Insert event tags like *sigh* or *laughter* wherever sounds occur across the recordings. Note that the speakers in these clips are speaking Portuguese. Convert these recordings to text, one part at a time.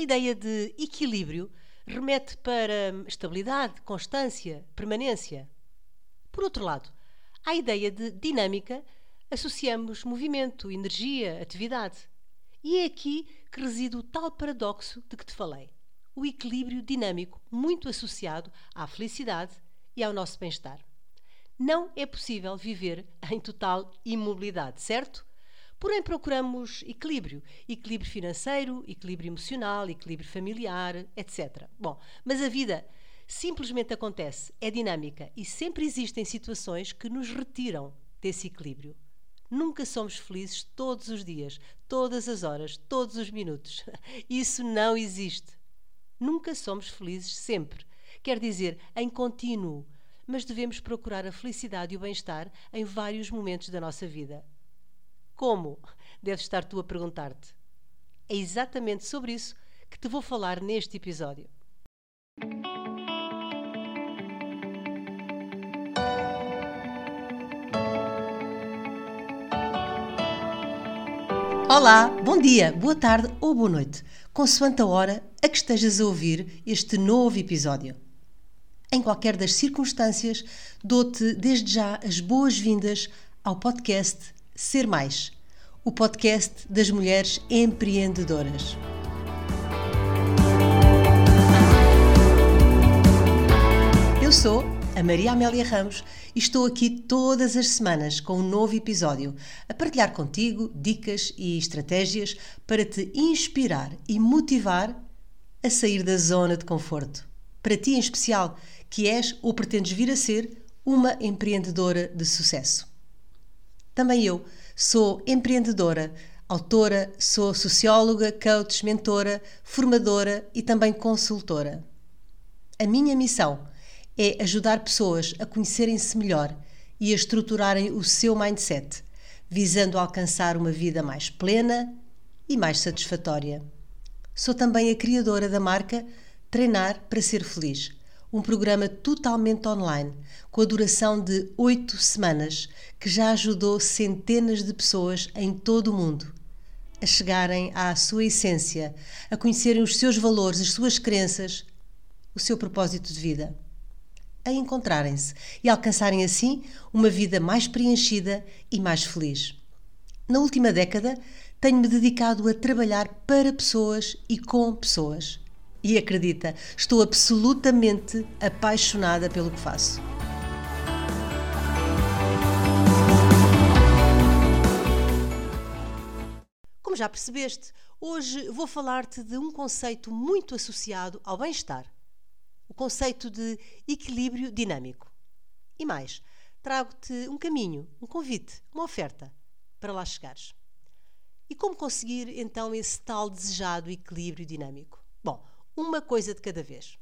A ideia de equilíbrio remete para estabilidade, constância, permanência. Por outro lado, à ideia de dinâmica associamos movimento, energia, atividade. E é aqui que reside o tal paradoxo de que te falei. O equilíbrio dinâmico, muito associado à felicidade e ao nosso bem-estar. Não é possível viver em total imobilidade, certo? Porém, procuramos equilíbrio. Equilíbrio financeiro, equilíbrio emocional, equilíbrio familiar, etc. Bom, mas a vida simplesmente acontece, é dinâmica e sempre existem situações que nos retiram desse equilíbrio. Nunca somos felizes todos os dias, todas as horas, todos os minutos. *laughs* Isso não existe. Nunca somos felizes sempre. Quer dizer, em contínuo. Mas devemos procurar a felicidade e o bem-estar em vários momentos da nossa vida. Como? Deves estar tu a perguntar-te. É exatamente sobre isso que te vou falar neste episódio. Olá, bom dia, boa tarde ou boa noite, consoante a hora a que estejas a ouvir este novo episódio. Em qualquer das circunstâncias, dou-te desde já as boas-vindas ao podcast Ser Mais, o podcast das mulheres empreendedoras. Eu sou a Maria Amélia Ramos e estou aqui todas as semanas com um novo episódio a partilhar contigo dicas e estratégias para te inspirar e motivar a sair da zona de conforto. Para ti em especial, que és ou pretendes vir a ser uma empreendedora de sucesso. Também eu sou empreendedora, autora, sou socióloga, coach, mentora, formadora e também consultora. A minha missão é ajudar pessoas a conhecerem-se melhor e a estruturarem o seu mindset, visando alcançar uma vida mais plena e mais satisfatória. Sou também a criadora da marca Treinar para Ser Feliz um programa totalmente online, com a duração de oito semanas, que já ajudou centenas de pessoas em todo o mundo a chegarem à sua essência, a conhecerem os seus valores, as suas crenças, o seu propósito de vida, a encontrarem-se e alcançarem assim uma vida mais preenchida e mais feliz. Na última década, tenho-me dedicado a trabalhar para pessoas e com pessoas e acredita, estou absolutamente apaixonada pelo que faço. Como já percebeste, hoje vou falar-te de um conceito muito associado ao bem-estar: o conceito de equilíbrio dinâmico. E mais, trago-te um caminho, um convite, uma oferta para lá chegares. E como conseguir então esse tal desejado equilíbrio dinâmico? Bom, uma coisa de cada vez.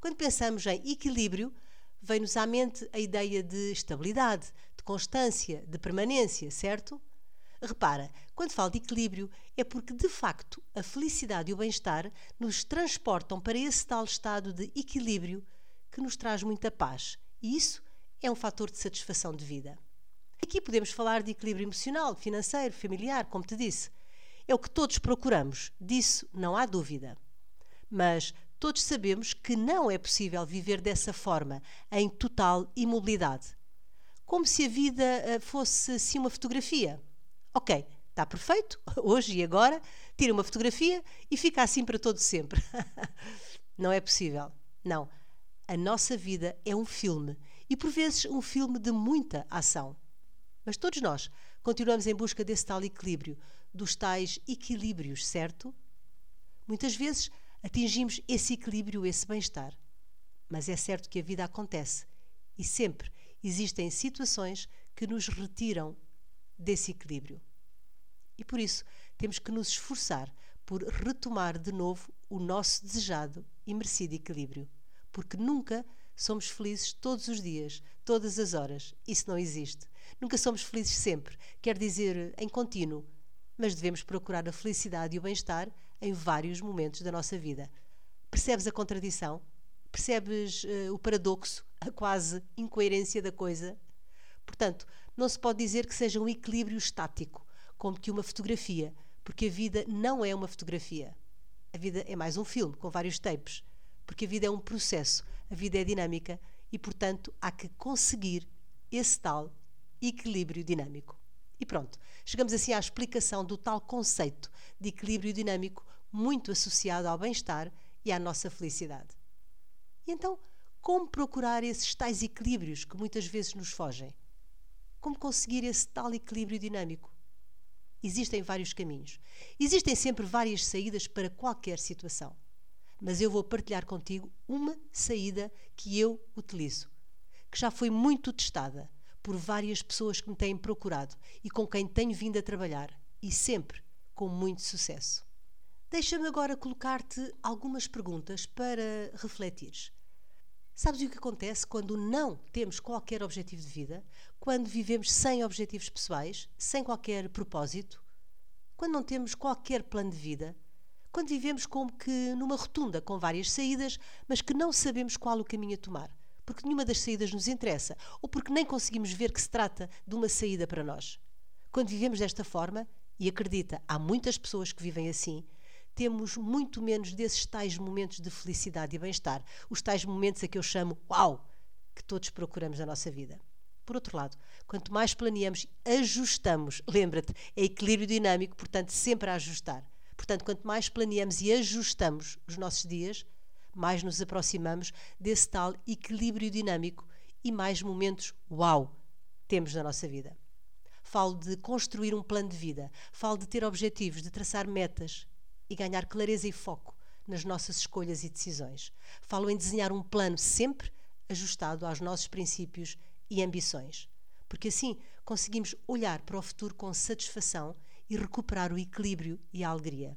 Quando pensamos em equilíbrio, vem-nos à mente a ideia de estabilidade, de constância, de permanência, certo? Repara, quando falo de equilíbrio, é porque de facto a felicidade e o bem-estar nos transportam para esse tal estado de equilíbrio que nos traz muita paz. E isso é um fator de satisfação de vida. Aqui podemos falar de equilíbrio emocional, financeiro, familiar, como te disse. É o que todos procuramos, disso não há dúvida. Mas todos sabemos que não é possível viver dessa forma, em total imobilidade. Como se a vida eh, fosse assim uma fotografia. Ok, está perfeito, *laughs* hoje e agora, tira uma fotografia e fica assim para todo sempre. *laughs* não é possível. Não. A nossa vida é um filme e por vezes um filme de muita ação. Mas todos nós continuamos em busca desse tal equilíbrio, dos tais equilíbrios, certo? Muitas vezes atingimos esse equilíbrio, esse bem-estar. Mas é certo que a vida acontece e sempre existem situações que nos retiram desse equilíbrio. E por isso temos que nos esforçar por retomar de novo o nosso desejado e merecido equilíbrio, porque nunca somos felizes todos os dias, todas as horas. Isso não existe. Nunca somos felizes sempre, quer dizer, em contínuo, mas devemos procurar a felicidade e o bem-estar em vários momentos da nossa vida. Percebes a contradição? Percebes uh, o paradoxo, a quase incoerência da coisa? Portanto, não se pode dizer que seja um equilíbrio estático, como que uma fotografia, porque a vida não é uma fotografia. A vida é mais um filme com vários tapes, porque a vida é um processo, a vida é dinâmica e, portanto, há que conseguir esse tal equilíbrio dinâmico. E pronto, chegamos assim à explicação do tal conceito de equilíbrio dinâmico muito associado ao bem-estar e à nossa felicidade. E então, como procurar esses tais equilíbrios que muitas vezes nos fogem? Como conseguir esse tal equilíbrio dinâmico? Existem vários caminhos. Existem sempre várias saídas para qualquer situação. Mas eu vou partilhar contigo uma saída que eu utilizo, que já foi muito testada por várias pessoas que me têm procurado e com quem tenho vindo a trabalhar, e sempre com muito sucesso. Deixa-me agora colocar-te algumas perguntas para refletires. Sabes o que acontece quando não temos qualquer objetivo de vida? Quando vivemos sem objetivos pessoais, sem qualquer propósito? Quando não temos qualquer plano de vida? Quando vivemos como que numa rotunda com várias saídas, mas que não sabemos qual o caminho a tomar? Porque nenhuma das saídas nos interessa ou porque nem conseguimos ver que se trata de uma saída para nós. Quando vivemos desta forma, e acredita, há muitas pessoas que vivem assim, temos muito menos desses tais momentos de felicidade e bem-estar, os tais momentos a que eu chamo uau, que todos procuramos na nossa vida. Por outro lado, quanto mais planeamos, ajustamos, *laughs* lembra-te, é equilíbrio dinâmico, portanto, sempre a ajustar. Portanto, quanto mais planeamos e ajustamos os nossos dias, mais nos aproximamos desse tal equilíbrio dinâmico e mais momentos uau temos na nossa vida. Falo de construir um plano de vida, falo de ter objetivos, de traçar metas, e ganhar clareza e foco nas nossas escolhas e decisões. Falo em desenhar um plano sempre ajustado aos nossos princípios e ambições, porque assim conseguimos olhar para o futuro com satisfação e recuperar o equilíbrio e a alegria.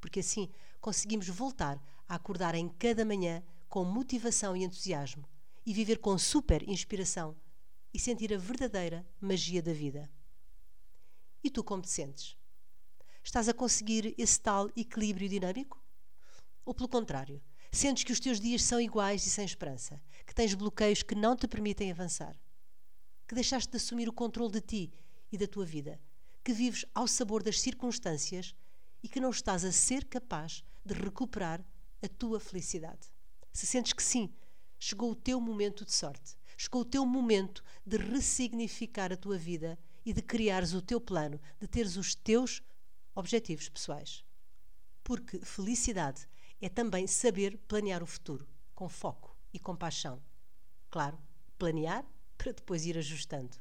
Porque assim conseguimos voltar a acordar em cada manhã com motivação e entusiasmo e viver com super inspiração e sentir a verdadeira magia da vida. E tu como te sentes? Estás a conseguir esse tal equilíbrio dinâmico? Ou pelo contrário, sentes que os teus dias são iguais e sem esperança, que tens bloqueios que não te permitem avançar, que deixaste de assumir o controle de ti e da tua vida, que vives ao sabor das circunstâncias e que não estás a ser capaz de recuperar a tua felicidade. Se sentes que sim, chegou o teu momento de sorte, chegou o teu momento de ressignificar a tua vida e de criares o teu plano, de teres os teus objetivos pessoais. Porque felicidade é também saber planear o futuro, com foco e compaixão. Claro, planear para depois ir ajustando.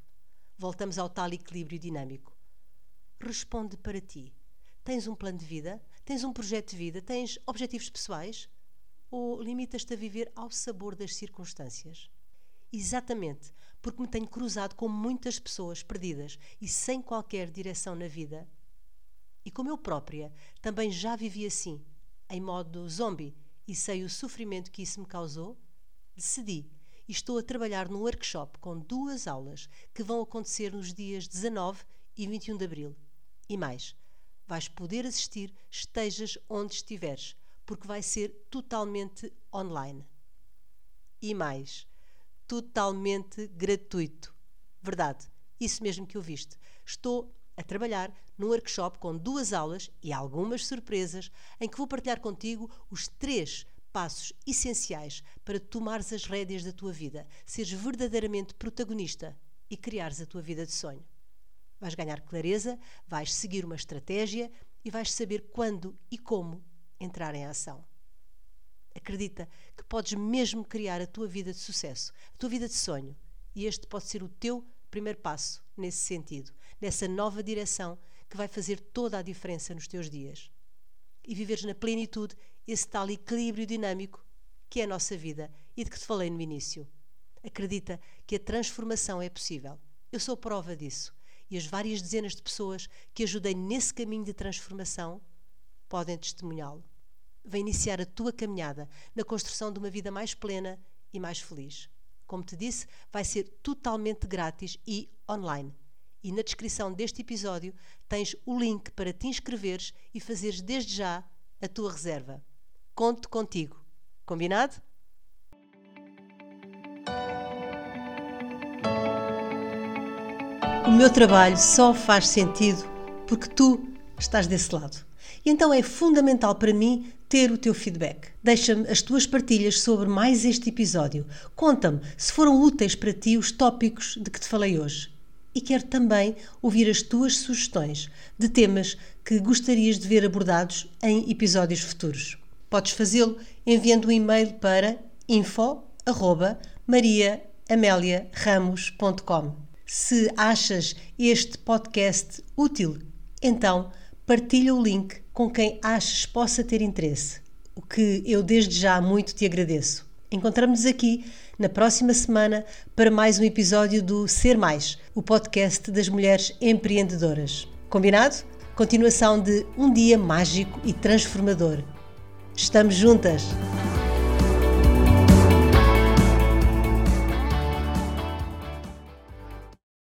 Voltamos ao tal equilíbrio dinâmico. Responde para ti. Tens um plano de vida? Tens um projeto de vida? Tens objetivos pessoais? Ou limitas-te a viver ao sabor das circunstâncias? Exatamente porque me tenho cruzado com muitas pessoas perdidas e sem qualquer direção na vida e como eu própria também já vivi assim, em modo zombie, e sei o sofrimento que isso me causou, decidi e estou a trabalhar num workshop com duas aulas que vão acontecer nos dias 19 e 21 de abril. E mais, vais poder assistir estejas onde estiveres, porque vai ser totalmente online. E mais, totalmente gratuito. Verdade, isso mesmo que ouviste. Estou a trabalhar num workshop com duas aulas e algumas surpresas em que vou partilhar contigo os três passos essenciais para tomares as rédeas da tua vida, seres verdadeiramente protagonista e criares a tua vida de sonho. Vais ganhar clareza, vais seguir uma estratégia e vais saber quando e como entrar em ação. Acredita que podes mesmo criar a tua vida de sucesso, a tua vida de sonho, e este pode ser o teu primeiro passo nesse sentido, nessa nova direção que vai fazer toda a diferença nos teus dias. E viveres na plenitude esse tal equilíbrio dinâmico que é a nossa vida e de que te falei no início. Acredita que a transformação é possível. Eu sou prova disso. E as várias dezenas de pessoas que ajudei nesse caminho de transformação podem testemunhá-lo. Vem iniciar a tua caminhada na construção de uma vida mais plena e mais feliz. Como te disse, vai ser totalmente grátis e online. E na descrição deste episódio tens o link para te inscreveres e fazeres desde já a tua reserva. Conto contigo. Combinado? O meu trabalho só faz sentido porque tu estás desse lado. E então é fundamental para mim ter o teu feedback. Deixa-me as tuas partilhas sobre mais este episódio. Conta-me se foram úteis para ti os tópicos de que te falei hoje. E quero também ouvir as tuas sugestões de temas que gostarias de ver abordados em episódios futuros. Podes fazê-lo enviando um e-mail para info@mariaameliaramos.com. Se achas este podcast útil, então partilha o link com quem achas possa ter interesse, o que eu desde já muito te agradeço. Encontramos-nos aqui na próxima semana para mais um episódio do Ser Mais, o podcast das mulheres empreendedoras. Combinado? Continuação de um dia mágico e transformador. Estamos juntas!